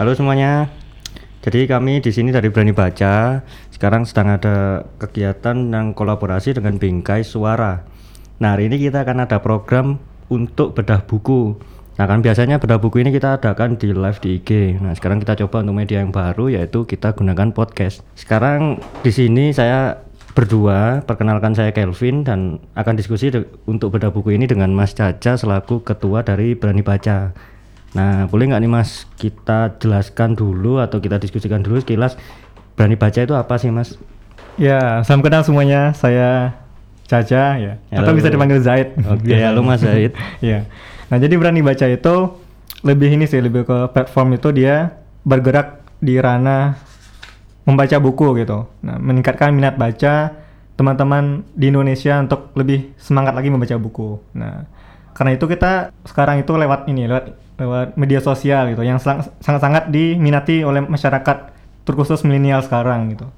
Halo semuanya. Jadi kami di sini dari Berani Baca. Sekarang sedang ada kegiatan yang kolaborasi dengan Bingkai Suara. Nah, hari ini kita akan ada program untuk bedah buku. Nah, kan biasanya bedah buku ini kita adakan di live di IG. Nah, sekarang kita coba untuk media yang baru yaitu kita gunakan podcast. Sekarang di sini saya berdua, perkenalkan saya Kelvin dan akan diskusi untuk bedah buku ini dengan Mas Caca selaku ketua dari Berani Baca. Nah, boleh nggak nih Mas kita jelaskan dulu atau kita diskusikan dulu sekilas Berani Baca itu apa sih Mas? Ya, salam kenal semuanya. Saya Caca ya. Atau Halo. bisa dipanggil Zaid. Oke, Biasa. halo Mas Zaid. ya. Nah, jadi berani baca itu lebih ini sih, lebih ke platform itu dia bergerak di ranah membaca buku gitu. Nah, meningkatkan minat baca teman-teman di Indonesia untuk lebih semangat lagi membaca buku. Nah, karena itu kita sekarang itu lewat ini, lewat lewat media sosial gitu yang sang- sangat-sangat diminati oleh masyarakat terkhusus milenial sekarang gitu.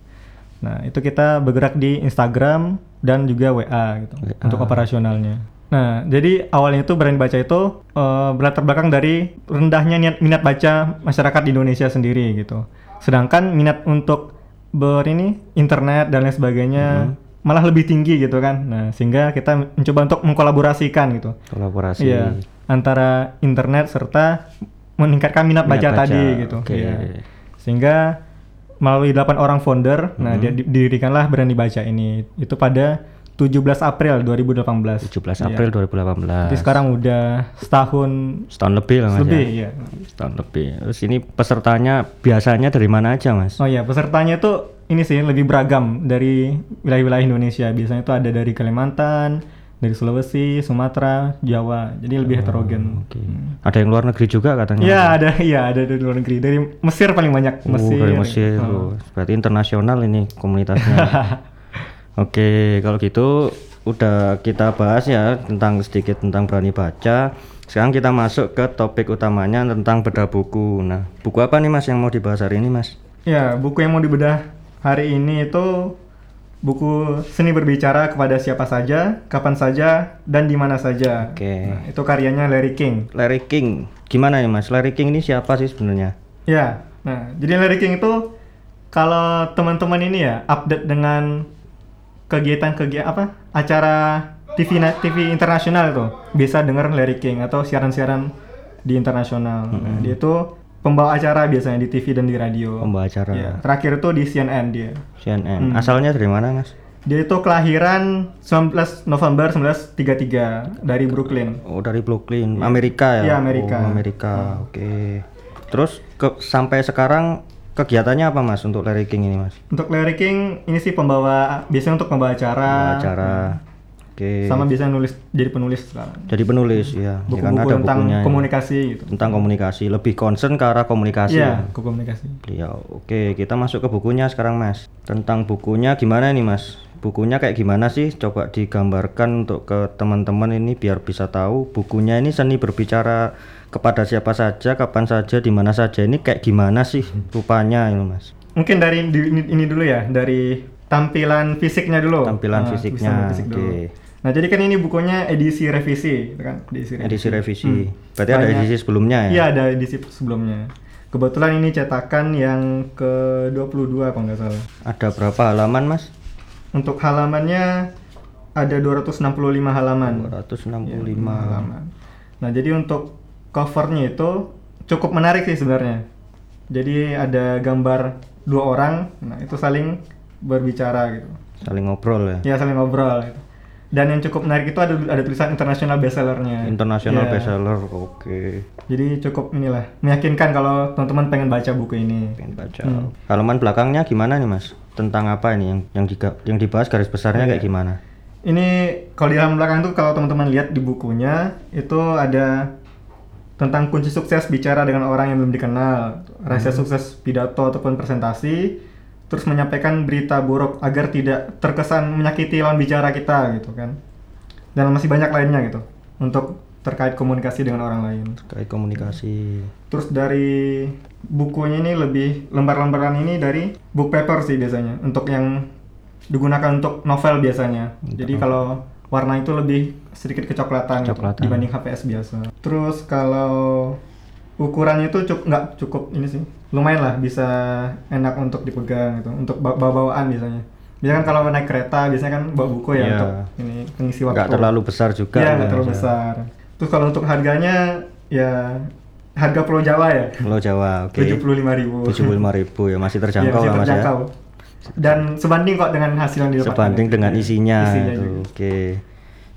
Nah, itu kita bergerak di Instagram dan juga WA gitu WA. untuk operasionalnya. Nah, jadi awalnya itu berani baca itu eh, berlatar belakang dari rendahnya niat minat baca masyarakat di Indonesia sendiri gitu. Sedangkan minat untuk ber ini internet dan lain sebagainya malah lebih tinggi gitu kan. Nah, sehingga kita mencoba untuk mengkolaborasikan gitu. Kolaborasi. Iya, antara internet serta meningkatkan minat, Minat baca, baca, tadi gitu. oke. Iya. Sehingga melalui 8 orang founder, nah dia di- didirikanlah Berani Baca ini. Itu pada 17 April 2018. 17 Iya. April 2018. Jadi sekarang udah setahun setahun lebih lah Mas lebih ya. ya. Setahun lebih. Terus ini pesertanya biasanya dari mana aja Mas? Oh iya, pesertanya tuh ini sih lebih beragam dari wilayah-wilayah Indonesia. Biasanya itu ada dari Kalimantan, dari Sulawesi, Sumatera, Jawa. Jadi lebih heterogen. Oke. Ada yang luar negeri juga katanya. Iya ada, iya ada dari luar negeri. Dari Mesir paling banyak. Oh, Mesir. dari Mesir. Oh. oh. Berarti internasional ini komunitasnya. Oke, kalau gitu udah kita bahas ya tentang sedikit tentang berani baca. Sekarang kita masuk ke topik utamanya tentang bedah buku. Nah, buku apa nih Mas yang mau dibahas hari ini, Mas? Ya, buku yang mau dibedah hari ini itu buku seni berbicara kepada siapa saja, kapan saja, dan di mana saja. Oke. Nah, itu karyanya Larry King. Larry King. Gimana nih Mas? Larry King ini siapa sih sebenarnya? Ya, nah jadi Larry King itu kalau teman-teman ini ya update dengan kegiatan-kegiatan apa acara TV TV internasional itu bisa denger Larry King atau siaran-siaran di internasional. Nah, dia itu pembawa acara biasanya di TV dan di radio. Pembawa acara. Ya, terakhir itu di CNN dia. CNN. Hmm. Asalnya dari mana, Mas? Dia itu kelahiran 19 November 1933 dari Brooklyn. Oh, dari Brooklyn, Amerika ya? Iya, Amerika. Oh, Amerika. Oke. Terus ke, sampai sekarang kegiatannya apa, Mas, untuk Larry King ini, Mas? Untuk Larry King ini sih pembawa biasanya untuk pembawa acara. Pembawa acara. Oke. Sama bisa nulis jadi penulis sekarang. Jadi penulis ya. ya kan Buku-buku ada tentang bukunya. ya. komunikasi gitu. Tentang komunikasi, lebih concern ke arah komunikasi. Iya, ya. ke komunikasi. Beliau. Oke, kita masuk ke bukunya sekarang, Mas. Tentang bukunya gimana nih, Mas? Bukunya kayak gimana sih? Coba digambarkan untuk ke teman-teman ini biar bisa tahu bukunya ini seni berbicara kepada siapa saja, kapan saja, di mana saja. Ini kayak gimana sih rupanya ini, Mas? Mungkin dari ini, ini dulu ya, dari tampilan fisiknya dulu. Tampilan Nah, fisiknya, fisik oke. Nah, jadi kan ini bukunya edisi revisi, gitu kan? Edisi revisi. Edisi revisi. Hmm. Berarti ada Banyak- edisi sebelumnya ya? Iya, ada edisi sebelumnya. Kebetulan ini cetakan yang ke-22 kalau nggak salah. Ada berapa halaman, Mas? Untuk halamannya ada 265 halaman. 265. Ya, halaman. Nah, jadi untuk covernya itu cukup menarik sih sebenarnya. Jadi ada gambar dua orang, nah itu saling berbicara gitu. Saling ngobrol ya. Ya saling ngobrol. Gitu. Dan yang cukup menarik itu ada ada tulisan internasional bestsellernya. International Ya. bestseller. Oke. Jadi cukup inilah meyakinkan kalau teman-teman pengen baca buku ini. pengen baca. Hmm. Halaman belakangnya gimana nih mas? Tentang apa ini yang yang, diga- yang dibahas garis besarnya kayak Iya. gimana? Ini kalau di halaman belakang tuh kalau teman-teman lihat di bukunya itu ada tentang kunci sukses bicara dengan orang yang belum dikenal, rahasia sukses pidato ataupun presentasi, terus menyampaikan berita buruk agar tidak terkesan menyakiti lawan bicara kita gitu kan. Dan masih banyak lainnya gitu untuk terkait komunikasi dengan orang lain. Terkait komunikasi. Terus dari bukunya ini lebih lembar-lembaran ini dari book paper sih biasanya untuk yang digunakan untuk novel biasanya. Jadi kalau warna itu lebih sedikit kecoklatan, gitu Kecoklatan. dibanding HPS biasa. Terus kalau ukurannya itu cukup nggak cukup ini sih. Lumayan lah bisa enak untuk dipegang gitu untuk bawa bawaan biasanya. Biasanya kan kalau naik kereta biasanya kan bawa buku ya Iya. untuk ini pengisi waktu. nggak terlalu besar juga Iya ya, nggak terlalu Mas, ya. besar. Terus kalau untuk harganya ya harga Pulau Jawa ya? Pulau Jawa oke. Tujuh puluh lima ribu. Tujuh puluh lima ribu ya masih terjangkau masih lah mas ya. terjangkau. dan sebanding kok dengan hasil yang didapatkan sebanding dengan Iya, isinya, isinya juga. oke.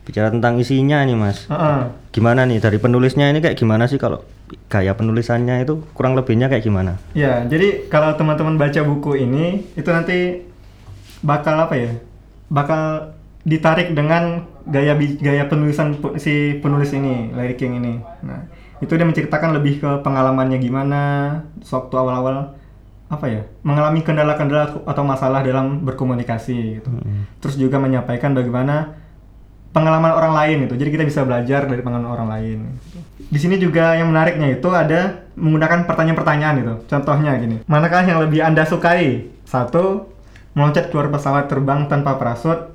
Bicara tentang isinya nih mas. Heeh. gimana nih dari penulisnya ini kayak gimana sih kalau gaya penulisannya itu kurang lebihnya kayak gimana Ya, jadi kalau teman-teman baca buku ini, itu nanti bakal apa ya? Bakal ditarik dengan gaya gaya penulisan si penulis ini, Larry King ini. Nah, itu dia menceritakan lebih ke pengalamannya gimana sewaktu awal-awal apa ya? Mengalami kendala-kendala atau masalah dalam berkomunikasi gitu. Terus juga menyampaikan bagaimana pengalaman orang lain itu. Jadi kita bisa belajar dari pengalaman orang lain. Di sini juga yang menariknya itu ada menggunakan pertanyaan-pertanyaan itu. Contohnya gini, manakah yang lebih anda sukai? Satu, meloncat keluar pesawat terbang tanpa parasut.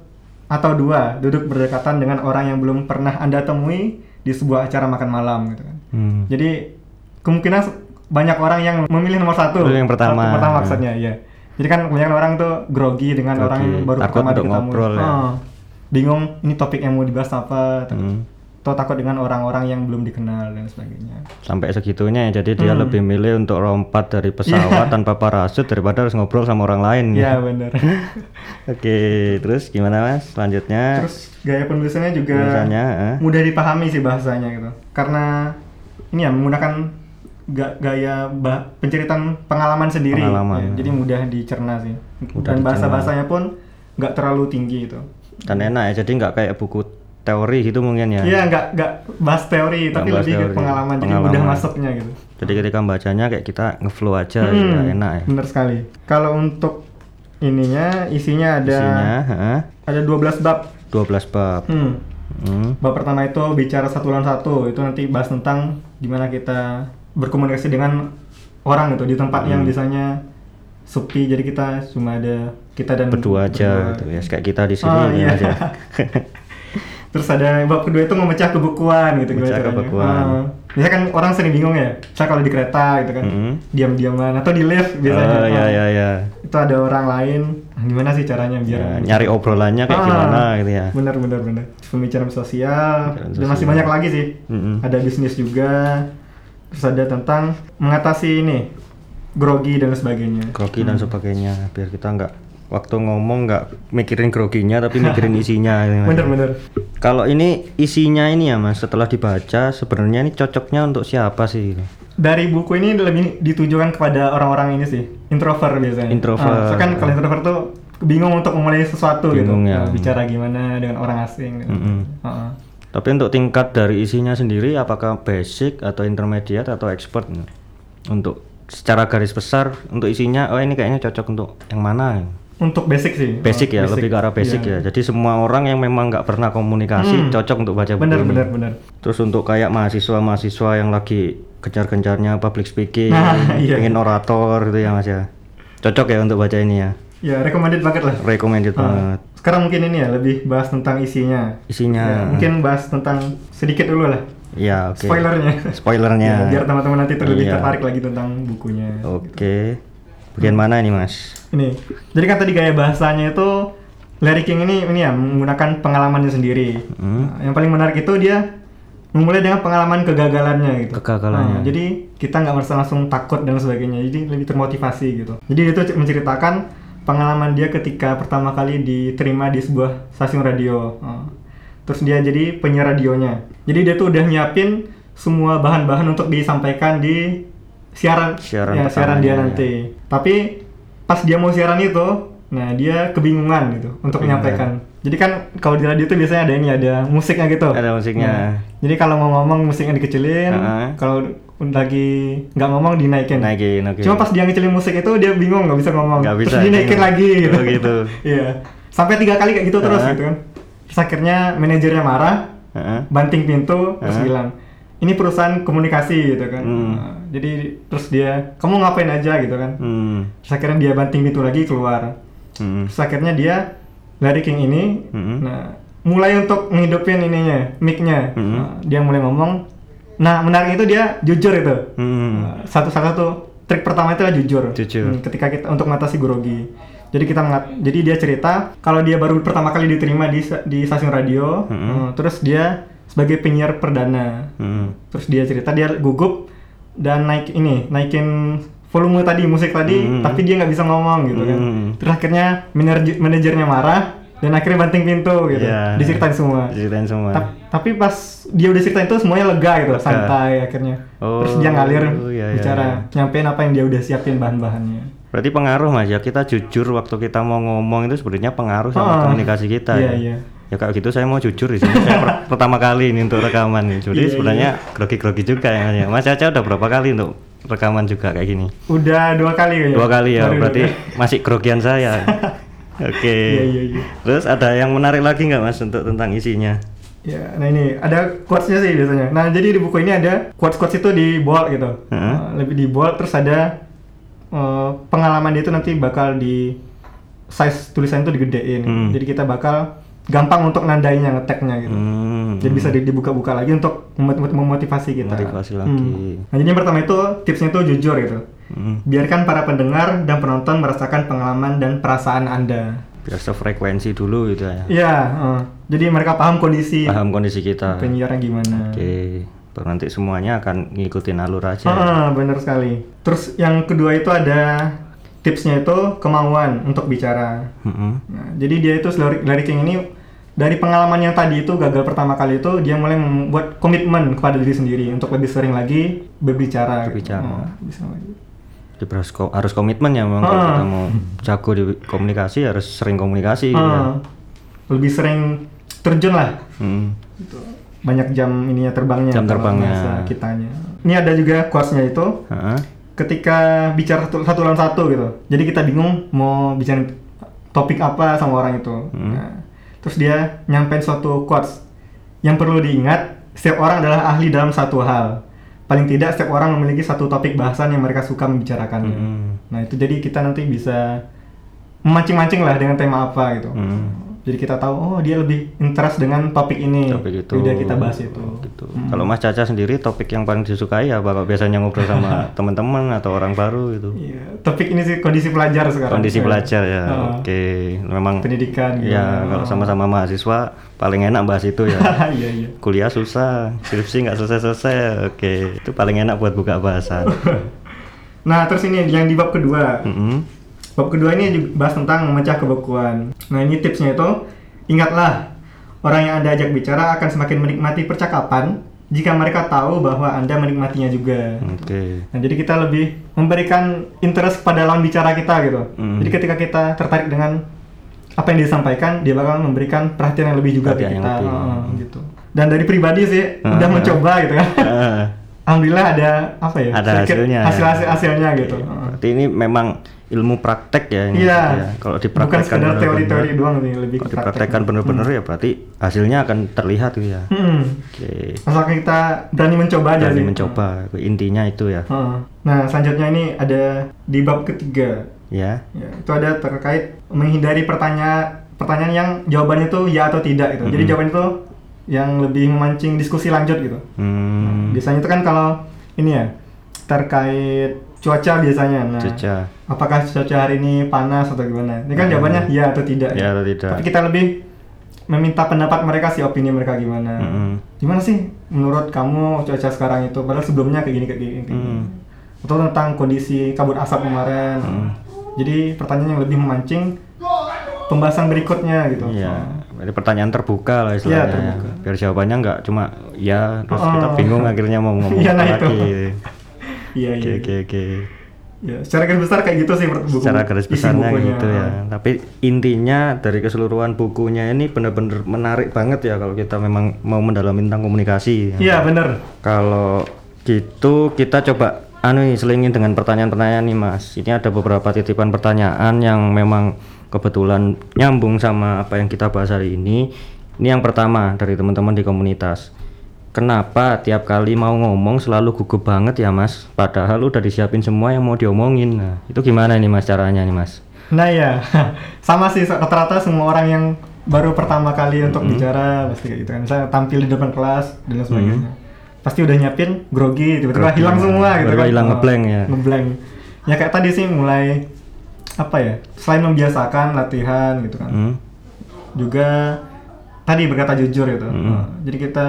Atau dua, duduk berdekatan dengan orang yang belum pernah anda temui di sebuah acara makan malam gitu kan. Hmm. Jadi kemungkinan banyak orang yang memilih nomor satu. Yang pertama. Yang pertama maksudnya, ya. Jadi kan kebanyakan orang tuh grogi dengan Grogi. orang yang baru Takut pertama ketemu. ngobrol ya. Heeh. Bingung ini topik yang mau dibahas apa. atau- Hmm. Atau takut dengan orang-orang yang belum dikenal dan sebagainya. sampai segitunya ya jadi dia Hmm. lebih milih untuk lompat dari pesawat tanpa parasut daripada harus ngobrol sama orang lain Iya benar. oke terus gimana mas selanjutnya Terus gaya penulisannya juga Penulisannya, eh. mudah dipahami sih bahasanya gitu. Karena ini ya menggunakan ga- gaya bah- penceritaan pengalaman sendiri. Pengalaman. ya, jadi mudah dicerna sih. Mudah Dan dicerna. bahasa-bahasanya pun nggak terlalu tinggi itu. Dan enak ya jadi nggak kayak buku teori gitu mungkin ya Iya nggak nggak bahas teori Nggak tapi bahas lebih teori. pengalaman, jadi mudah Pengalaman. masuknya gitu. jadi ketika bacanya kayak kita ngeflow aja Hmm, ya enak ya Bener sekali. Kalau untuk ininya isinya ada isinya heeh, ada 12 bab. 12 bab Hmm. Hmm. Bab pertama itu bicara satu lawan satu, itu nanti bahas tentang gimana kita berkomunikasi dengan orang itu di tempat yang Hmm. biasanya sepi, jadi kita cuma ada kita dan berdua aja berdua. gitu ya kayak kita di sini Oh, ya, iya. Ya. Terus ada bab kedua itu memecah kebukuan gitu Memecah caranya. kebukuan. Ah. biasanya kan orang sering bingung ya, saya kalau di kereta gitu kan, Mhm. diam-diaman atau di lift biasanya. oh ya Ah. ya ya Itu ada orang lain, gimana sih caranya biar Ya, nyari obrolannya kayak Ah, gimana gitu ya Bener bener bener. Pembicaraan sosial Pembicaraan dan masih sosial. banyak lagi sih. Mm-mm. Ada bisnis juga. Terus ada tentang mengatasi ini grogi dan sebagainya. grogi dan sebagainya biar kita nggak waktu ngomong nggak mikirin groginya tapi mikirin isinya gitu. Bener bener. kalau ini isinya ini ya mas setelah dibaca sebenarnya ini cocoknya untuk siapa sih Dari buku ini lebih ditujukan kepada orang-orang ini sih introvert biasanya. Introvert. Ah, so kan kalau introvert tuh bingung untuk memulai sesuatu Bingung gitu. ya. Nah, bicara gimana dengan orang asing. Gitu. Mm-mm. Ah, ah. tapi untuk tingkat dari isinya sendiri apakah basic atau intermediate atau expert untuk secara garis besar untuk isinya oh ini kayaknya cocok untuk yang mana Untuk basic sih. basic ya lebih ke arah basic Iya. ya jadi semua orang yang memang nggak pernah komunikasi Hmm. cocok untuk baca buku Bener ini. bener bener. Terus untuk kayak mahasiswa-mahasiswa yang lagi kejar-kejarnya public speaking, Nah, iya. pengen orator gitu ya Mas ya. Cocok ya untuk baca ini ya. Ya recommended banget lah. Recommended Ah. banget. Sekarang mungkin ini ya lebih bahas tentang isinya. Isinya. Ya, mungkin bahas tentang sedikit dulu lah Ya, oke. spoilernya. Spoilernya. Ya, biar teman-teman nanti terlebih Iya. tertarik lagi tentang bukunya. Oke. Bagian mana ini, Mas? Ini. Jadi kan tadi gaya bahasanya itu Larry King ini ini ya menggunakan pengalamannya sendiri. Hmm. Nah, yang paling menarik itu dia memulai dengan pengalaman kegagalannya gitu. Kegagalannya. Nah, jadi kita nggak merasa langsung takut dan sebagainya. Jadi lebih termotivasi gitu. Jadi itu menceritakan pengalaman dia ketika pertama kali diterima di sebuah stasiun radio. Nah, Terus dia jadi penyiar radionya. Jadi dia tuh udah nyiapin semua bahan-bahan untuk disampaikan di siaran Siaran ya, siaran dia nanti. Tapi pas dia mau siaran itu, nah dia kebingungan gitu untuk Kebingungan. menyampaikan. Jadi kan kalau di radio itu biasanya ada ini ada musiknya gitu. Ada musiknya. Nah, jadi kalau mau ngomong musiknya dikecilin, Heeh. kalau lagi nggak ngomong dinaikin. Naikin, oke. Cuma pas dia ngecilin musik itu dia bingung nggak bisa ngomong. Nggak bisa, Terus dinaikin bingung. lagi gitu. Oh, gitu. Iya. Sampai tiga kali kayak gitu terus Heeh. gitu kan. Terus akhirnya manajernya marah, Heeh. banting pintu terus Heeh. bilang ini perusahaan komunikasi gitu kan. Hmm. Nah, jadi terus dia kamu ngapain aja gitu kan. Hmm. Terus akhirnya dia banting pintu lagi keluar. Hmm. Terus akhirnya dia Larry King ini, Hmm. nah mulai untuk ngidupin ininya, mic-nya. Hmm. Nah, dia mulai ngomong, Nah, menarik itu dia jujur itu. Hmm. Uh, Satu salah satu trik pertama itu adalah jujur. Jujur. Hmm, ketika kita untuk mengatasi grogi. Jadi kita mengat, jadi dia cerita kalau dia baru pertama kali diterima di di stasiun radio, uh, terus dia sebagai penyiar perdana. Hmm. Terus dia cerita dia gugup dan naik ini, naikin volume tadi musik tadi, Hmm. tapi dia nggak bisa ngomong gitu kan. Hmm. Terus akhirnya manajer manajernya marah dan akhirnya banting pintu gitu. Iya. Diceritain semua. Ceritain semua. Ta- tapi pas dia udah ceritain itu semuanya lega gitu, Lega. santai akhirnya. Oh, Terus dia ngalir iya, iya, bicara, iya. nyampein apa yang dia udah siapin bahan-bahannya. Berarti pengaruh mas ya kita jujur waktu kita mau ngomong itu sebenarnya pengaruh sama Ah, komunikasi kita iya, ya. iya. Ya kalau gitu saya mau jujur di sini. saya per- pertama kali ini untuk rekaman nih. Jadi Iya, sebenarnya grogi-grogi juga ya. Mas ya. Mas Caca udah berapa kali untuk rekaman juga kayak gini? Udah dua kali kayaknya. Dua kali ya. Baru dua Berarti kali. masih grogian saya. Oke. Iya, iya, iya. Terus ada yang menarik lagi nggak mas untuk tentang isinya? Ya, nah ini ada quotes-nya sih biasanya. Nah, jadi di buku ini ada quotes-quotes itu di bold gitu. Heeh. Uh, lebih di bold terus ada uh, pengalaman dia itu nanti bakal di size tulisan itu digedein. Hmm. Jadi kita bakal gampang untuk nandainya, ngeteknya gitu. Hmm. Jadi bisa di- dibuka-buka lagi untuk memot- memotivasi kita. Motivasi lagi. Hmm. Nah, jadi yang pertama itu tipsnya itu jujur gitu. Hmm. Biarkan para pendengar dan penonton merasakan pengalaman dan perasaan Anda. Biar sefrekuensi dulu gitu ya. Iya, uh, jadi mereka paham kondisi Paham kondisi kita. penyiarnya gimana. Oke. Baru nanti semuanya akan ngikutin alur aja. Ah, bener sekali. Terus yang kedua itu ada tipsnya itu kemauan untuk bicara. Mm-mm. Nah, jadi dia itu Larry Larry King ini dari pengalaman yang tadi itu gagal pertama kali itu dia mulai membuat komitmen kepada diri sendiri untuk lebih sering lagi berbicara. gitu. Berbicara. Oh, bisa lagi. Jadi harus, ko- harus komitmen ya memang kalau Ah. kita mau jago di komunikasi harus sering komunikasi. gitu ya. Ah, lebih sering terjun lah. Hmm. Banyak jam ininya terbangnya. Jam terbangnya. kitanya. Ini ada juga quotes-nya itu Heeh. ketika bicara satu, satu lawan satu gitu. Jadi kita bingung mau bicara topik apa sama orang itu. Hmm. Nah, terus dia nyampein suatu quotes yang perlu diingat, setiap orang adalah ahli dalam satu hal. Paling tidak setiap orang memiliki satu topik bahasan yang mereka suka membicarakannya. Hmm. Nah itu jadi kita nanti bisa memancing-mancing lah dengan tema apa gitu. Hmm. Jadi kita tahu oh dia lebih interest dengan topik ini. Topik itu. Udah kita bahas itu. Gitu. Hmm. Kalau Mas Caca sendiri topik yang paling disukai apa? Kalau biasanya ngobrol sama teman-teman atau orang baru gitu. Iya, topik ini sih kondisi pelajar sekarang. Kondisi pelajar ya. Ah. Oke. Memang pendidikan gitu. ya kalau sama-sama mahasiswa paling enak bahas itu ya. iya iya. Kuliah susah, skripsi nggak selesai-selesai. Oke, itu paling enak buat buka bahasan. Nah terus ini yang di bab kedua. Mm-mm. Bab kedua ini juga bahas tentang memecah kebekuan. Nah ini tipsnya itu ingatlah orang yang anda ajak bicara akan semakin menikmati percakapan jika mereka tahu bahwa anda menikmatinya juga. Oke. Nah jadi kita lebih memberikan interest pada lawan bicara kita gitu. Hmm. Jadi ketika kita tertarik dengan apa yang disampaikan, dia bakal memberikan perhatian yang lebih juga ke Perhatian yang kita. lebih. Heeh, gitu. Dan dari pribadi sih Ah. udah mencoba gitu kan. Ah, Alhamdulillah ada apa ya? Ada hasilnya. Hasil ya. hasil hasilnya gitu. Heeh. Berarti ini memang ilmu praktek ya ini. Iya. ya. Kalau Bukan dipraktekkan sekedar benar-benar- teori-teori doang nih, lebih Kalau dipraktekkan praktek. benar-benar ya berarti hasilnya akan terlihat gitu ya. Hmm. Oke. Asalkan kita berani mencoba aja Berani mencoba. Intinya itu ya. Heeh. Nah, selanjutnya ini ada di bab ketiga. Ya. Ya, itu ada terkait menghindari pertanyaan pertanyaan yang jawabannya tuh ya atau tidak gitu. Jadi Mhm. jawaban itu yang lebih memancing diskusi lanjut gitu. Hmm. Biasanya itu kan kalau ini ya terkait cuaca biasanya. Nah, Cuaca. apakah cuaca hari ini panas atau gimana? Ini kan Hmm. jawabannya ya atau tidak. Ya atau tidak. Tapi kita lebih meminta pendapat mereka sih, opini mereka gimana. Mm-mm. Gimana sih menurut kamu cuaca sekarang itu? Padahal sebelumnya kayak gini kayak gini. kayak gini. Hmm. Atau tentang kondisi kabut asap kemarin. Hmm. Jadi pertanyaan yang lebih memancing pembahasan berikutnya gitu. Iya. Jadi pertanyaan terbuka lah Iya, istilahnya. ya. terbuka. Biar jawabannya nggak cuma ya terus kita Oh. bingung akhirnya mau ngomong Iya, apa nah itu. lagi. Iya, Oke iya. oke oke. Ya, secara garis besar kayak gitu sih per- buku. Secara garis besarnya gitu ya. Tapi intinya dari keseluruhan bukunya ini benar-benar menarik banget ya kalau kita memang mau mendalami tentang komunikasi. Iya, bener. Kalau gitu kita coba anu nih selingin dengan pertanyaan-pertanyaan nih Mas. Ini ada beberapa titipan pertanyaan yang memang kebetulan nyambung sama apa yang kita bahas hari ini. Ini yang pertama dari teman-teman di komunitas. Kenapa tiap kali mau ngomong selalu gugup banget ya Mas? Padahal udah disiapin semua yang mau diomongin. Nah, itu gimana nih Mas caranya nih Mas? Nah ya, sama sih rata-rata semua orang yang baru pertama kali untuk Mm-hmm. bicara pasti kayak gitu kan. Misalnya tampil di depan kelas dan sebagainya. pasti udah nyiapin grogi tiba-tiba hilang semua gitu kan hilang, Oh, ngeblank ya. ngeblank ya kayak tadi sih mulai apa ya selain membiasakan latihan gitu kan Hmm. juga tadi berkata jujur gitu Mm. Oh, jadi kita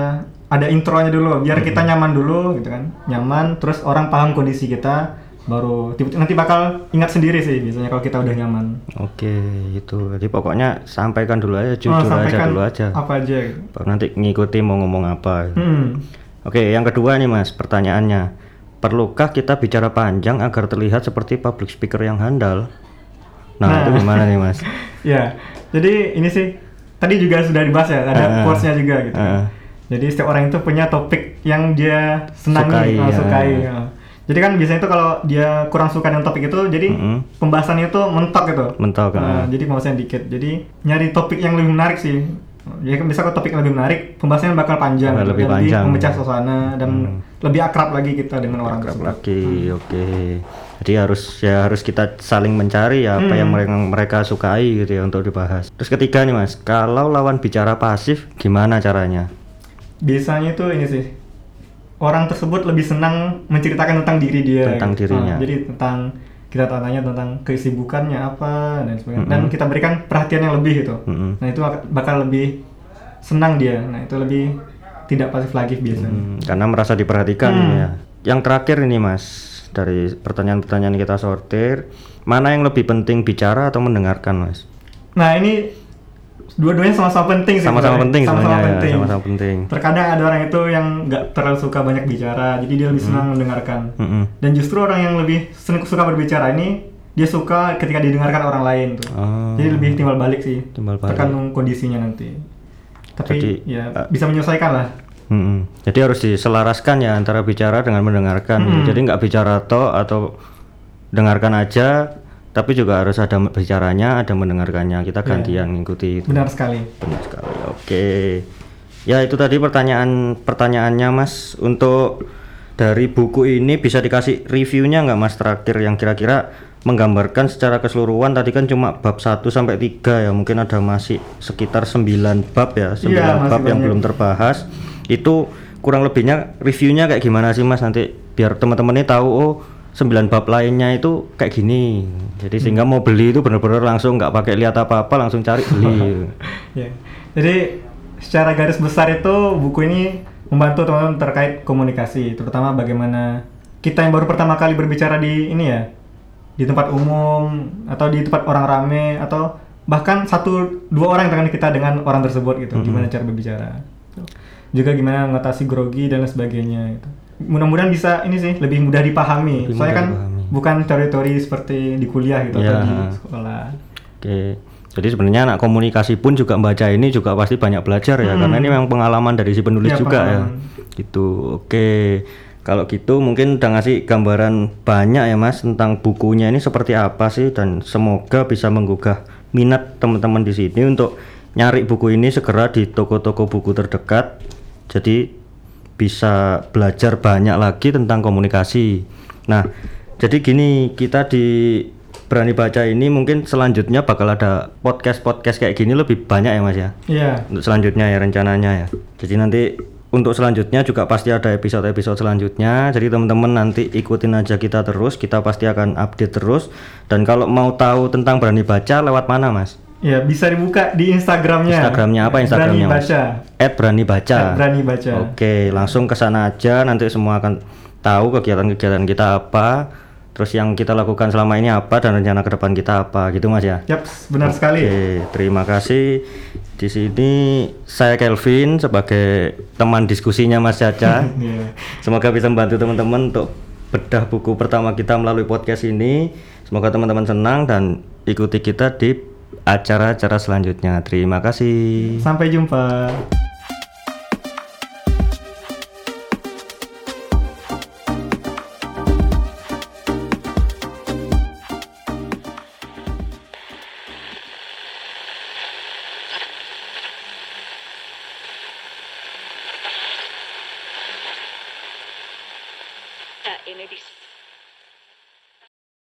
ada intronya dulu biar kita nyaman dulu gitu kan nyaman terus orang paham kondisi kita baru tiba nanti bakal ingat sendiri sih biasanya kalau kita udah nyaman Oke, itu. Jadi pokoknya sampaikan dulu aja, Oh, jujur aja sampaikan dulu aja. apa aja gitu. Baru nanti ngikuti mau ngomong apa. Hmm. Oke, yang kedua nih Mas, pertanyaannya. Perlukah kita bicara panjang agar terlihat seperti public speaker yang handal? Nah, Nah. itu gimana nih Mas? Ya, jadi ini sih tadi juga sudah dibahas ya, ada Ah, quotes-nya juga gitu. ah. Jadi setiap orang itu punya topik yang dia senangi, Sukai, uh, ya. sukai. ya. Jadi kan biasanya itu kalau dia kurang suka dengan topik itu, jadi Mm-mm. pembahasannya itu mentok gitu. Mentok, Nah, ah. jadi pembahasannya dikit. Jadi nyari topik yang lebih menarik sih. Jadi kan bisa kalau topik yang lebih menarik, pembahasannya bakal panjang, Bakal lebih panjang. memecah suasana dan Hmm. lebih akrab lagi kita dengan orang Akrab tersebut. lagi, oke. Jadi harus ya harus kita saling mencari ya apa Hmm. yang mereka mereka sukai gitu ya untuk dibahas. Terus ketiga nih Mas, kalau lawan bicara pasif gimana caranya? Biasanya itu ini sih orang tersebut lebih senang menceritakan tentang diri dia Tentang gitu. dirinya. Jadi tentang kita tanya tentang kesibukannya apa dan sebagainya dan Mm-mm. kita berikan perhatian yang lebih gitu Mm-mm. nah itu ak- bakal lebih senang dia nah itu lebih tidak pasif lagi biasanya Hmm, karena merasa diperhatikan Hmm. ya. Yang terakhir ini Mas, dari pertanyaan-pertanyaan kita sortir, mana yang lebih penting bicara atau mendengarkan Mas? nah ini dua-duanya sama-sama penting sih Sama-sama penting sama-sama ya, penting sama-sama penting. terkadang ada orang itu yang nggak terlalu suka banyak bicara jadi dia Hmm. lebih senang mendengarkan Mm-mm. dan justru orang yang lebih senang suka berbicara ini dia suka ketika didengarkan orang lain tuh Oh. jadi lebih timbal balik sih Timbal balik. tergantung kondisinya nanti tapi Jadi, ya eh, bisa menyesuaikan lah Mm-mm. Jadi harus diselaraskan ya antara bicara dengan mendengarkan. Mm-mm. Jadi nggak bicara toh atau dengarkan aja, tapi juga harus ada bicaranya, ada mendengarkannya. Kita Iya. gantian ngikuti itu. benar sekali Benar sekali. Oke. Ya itu tadi pertanyaan pertanyaannya Mas. Untuk dari buku ini bisa dikasih reviewnya nggak Mas terakhir yang kira-kira menggambarkan secara keseluruhan tadi kan cuma bab 1 sampai 3 ya mungkin ada masih sekitar 9 bab ya 9 Iya, masih bab yang banyak. belum terbahas itu kurang lebihnya reviewnya kayak gimana sih Mas nanti biar teman-teman ini tahu oh 9 bab lainnya itu kayak gini. Jadi sehingga mau beli itu benar-benar langsung nggak pakai lihat apa-apa langsung cari beli. Ya. Jadi secara garis besar itu buku ini membantu teman-teman terkait komunikasi terutama bagaimana kita yang baru pertama kali berbicara di ini ya di tempat umum atau di tempat orang rame atau bahkan satu dua orang dengan kita dengan orang tersebut gitu Mhm. gimana cara berbicara. Juga gimana mengatasi grogi dan lain sebagainya gitu. Mudah-mudahan bisa ini sih lebih mudah dipahami Lebih soalnya mudah kan dipahami. bukan teori-teori seperti di kuliah gitu Iya. atau di sekolah Oke. Jadi sebenarnya anak komunikasi pun juga membaca ini juga pasti banyak belajar ya Hmm. karena ini memang pengalaman dari si penulis Iya, juga pengalaman. ya. Gitu. Oke. Kalau gitu mungkin udah ngasih gambaran banyak ya Mas tentang bukunya ini seperti apa sih dan semoga bisa menggugah minat teman-teman di sini untuk nyari buku ini segera di toko-toko buku terdekat. Jadi bisa belajar banyak lagi tentang komunikasi. Nah, jadi gini, kita di Berani Baca ini mungkin selanjutnya bakal ada podcast-podcast kayak gini lebih banyak ya Mas ya. iya Untuk selanjutnya ya rencananya ya. Jadi nanti untuk selanjutnya juga pasti ada episode-episode selanjutnya. Jadi teman-teman nanti ikutin aja kita terus, kita pasti akan update terus. Dan kalau mau tahu tentang Berani Baca lewat mana Mas? Ya bisa dibuka di Instagramnya. Instagramnya apa Instagramnya Berani baca. At Berani Baca. At Berani baca. Oke, langsung ke sana aja nanti semua akan tahu kegiatan-kegiatan kita apa, terus yang kita lakukan selama ini apa dan rencana ke depan kita apa gitu Mas ya. Yap, benar sekali. Oke, terima kasih. Di sini saya Kelvin sebagai teman diskusinya Mas Caca. Iya. Semoga bisa membantu teman-teman untuk bedah buku pertama kita melalui podcast ini. Semoga teman-teman senang dan ikuti kita di acara-acara selanjutnya. Terima kasih. Sampai jumpa.